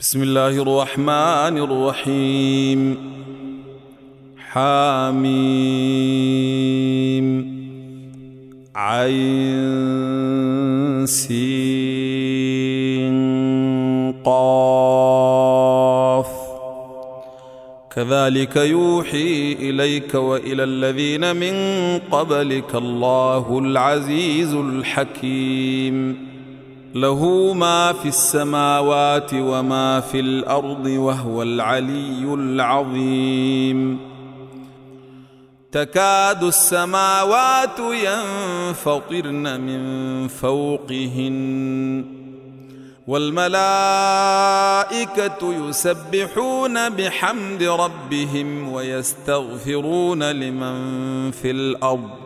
بسم الله الرحمن الرحيم. حاميم عين سين. قاف. كذلك يوحي إليك وإلى الذين من قبلك الله العزيز الحكيم. له ما في السماوات وما في الأرض وهو العلي العظيم. تكاد السماوات ينفطرن من فوقهن والملائكة يسبحون بحمد ربهم ويستغفرون لمن في الأرض.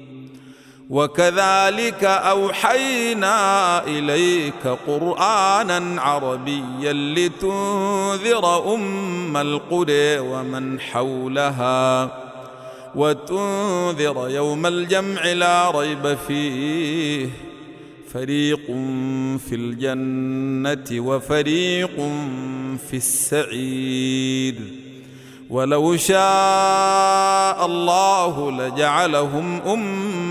وكذلك أوحينا إليك قرآنا عربيا لتنذر أم القرى ومن حولها وتنذر يوم الجمع لا ريب فيه. فريق في الجنة وفريق في السعير. ولو شاء الله لجعلهم أمة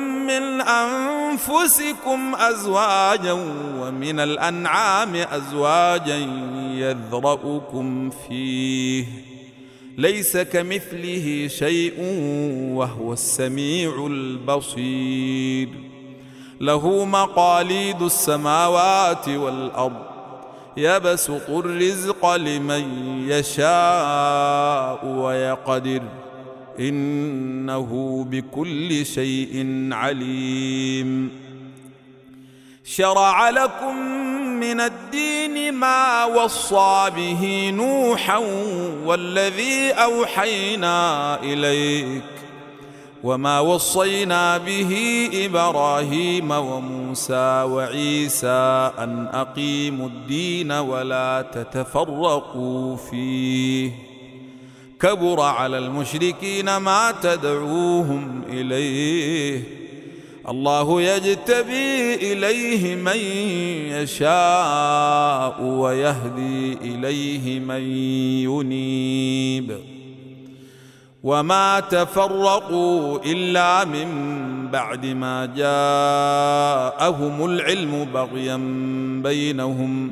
من أنفسكم أزواجا ومن الأنعام أزواجا يذرأكم فيه. ليس كمثله شيء وهو السميع البصير. له مقاليد السماوات والأرض. يبسط الرزق لمن يشاء ويقدر. إنه بكل شيء عليم. شرع لكم من الدين ما وصى به نوحا والذي أوحينا إليك وما وصينا به إبراهيم وموسى وعيسى أن أقيموا الدين ولا تتفرقوا فيه. كبر على المشركين ما تدعوهم إليه. الله يجتبي إليه من يشاء ويهدي إليه من ينيب. وما تفرقوا إلا من بعد ما جاءهم العلم بغيا بينهم.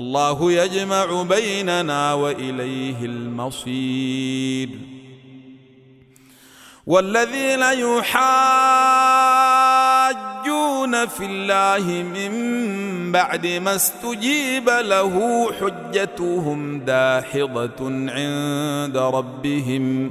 الله يجمع بيننا وإليه المصير. والذين يحاجون في الله من بعد ما استجيب له حجتهم داحضة عند ربهم.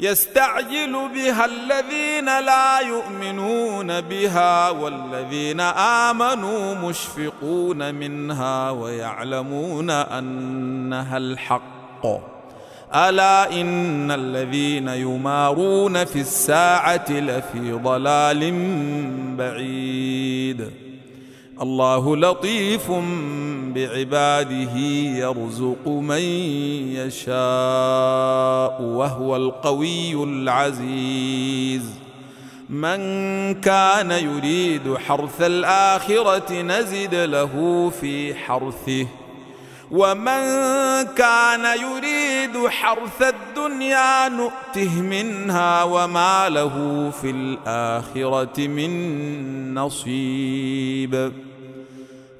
يستعجل بها الذين لا يؤمنون بها والذين آمنوا مشفقون منها ويعلمون أنها الحق. ألا إن الذين يمارون في الساعة لفي ضلال بعيد. الله لطيف بعباده يرزق من يشاء. وهو القوي العزيز. من كان يريد حرث الآخرة نزد له في حرثه. ومن كان يريد حرث الدنيا نؤته منها وما له في الآخرة من نصيب.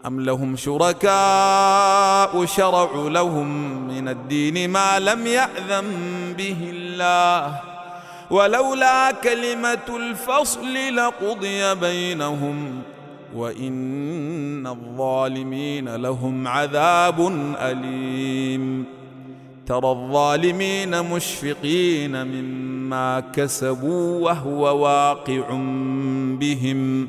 أم لهم شركاء شرعوا لهم من الدين ما لم يأذن به الله ولولا كلمة الفصل لقضي بينهم وإن الظالمين لهم عذاب أليم ترى الظالمين مشفقين مما كسبوا وهو واقع بهم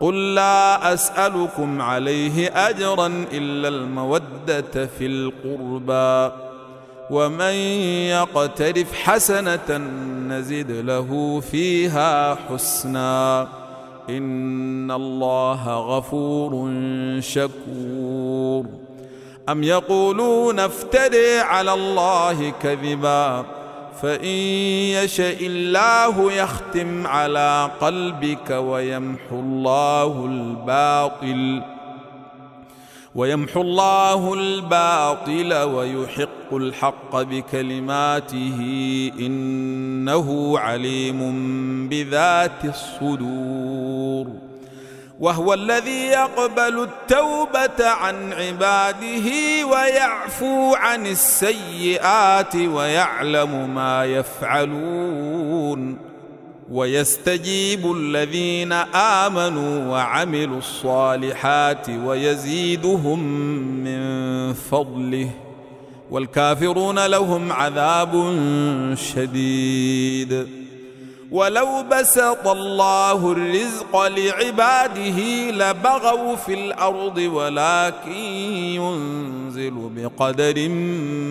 قل لا أسألكم عليه أجرا إلا المودة في القربى. ومن يقترف حسنة نزد له فيها حسنا. إن الله غفور شكور. أم يقولون افتري على الله كذبا؟ فإن يشاء الله يختم على قلبك ويمحو الله الباطل ويمحو الله الباطل ويحق الحق بكلماته إنه عليم بذات الصدور وهو الذي يقبل التوبة عن عباده ويعفو عن السيئات ويعلم ما يفعلون ويستجيب الذين آمنوا وعملوا الصالحات ويزيدهم من فضله والكافرون لهم عذاب شديد. ولو بسط الله الرزق لعباده لبغوا في الأرض ولكن ينزل بقدر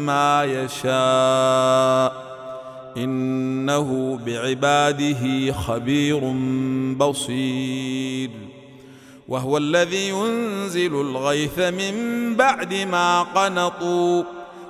ما يشاء. إنه بعباده خبير بصير. وهو الذي ينزل الغيث من بعد ما قنطوا.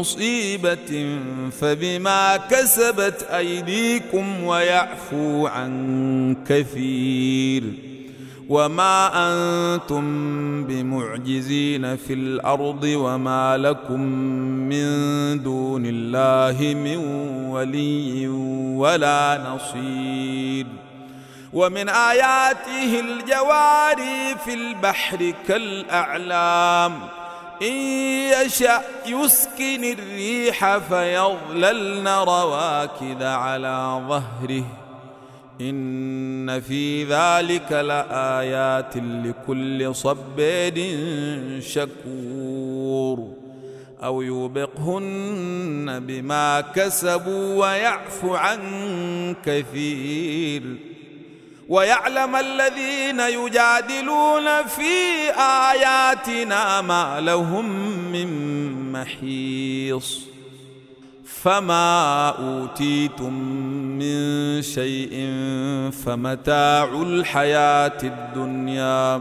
مصيبة فبما كسبت أيديكم ويعفو عن كثير وما أنتم بمعجزين في الأرض وما لكم من دون الله من ولي ولا نصير ومن آياته الجواري في البحر كالأعلام إن يشأ يسكن الريح فيظللن رواكد على ظهره. إن في ذلك لآيات لكل صباد شكور. أو يوبقهن بما كسبوا ويعفو عن كثير. ويعلم الذين يجادلون في آياتنا ما لهم من محيص. فما أوتيتم من شيء فمتاع الحياة الدنيا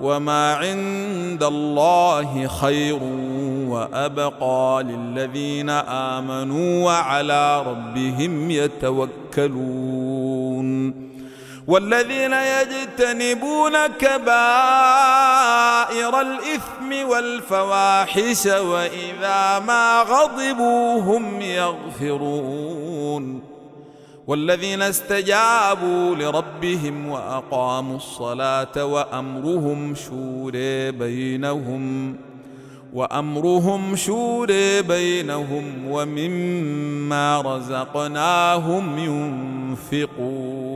وما عند الله خير وأبقى للذين آمنوا وعلى ربهم يتوكلون. والذين يجتنبون كبائر الإثم والفواحش وإذا ما غضبوا هم يغفرون والذين استجابوا لربهم وأقاموا الصلاة وأمرهم شورى بينهم وأمرهم شورى بينهم ومما رزقناهم ينفقون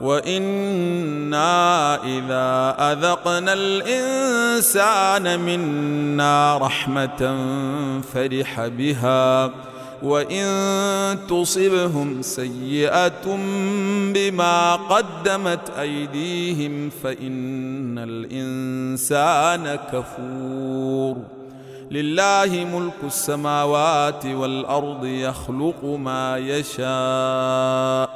وأنا اذا اذقنا الانسان منا رحمه فرح بها وان تصبهم سيئه بما قدمت ايديهم فان الانسان كفور لله ملك السماوات والارض يخلق ما يشاء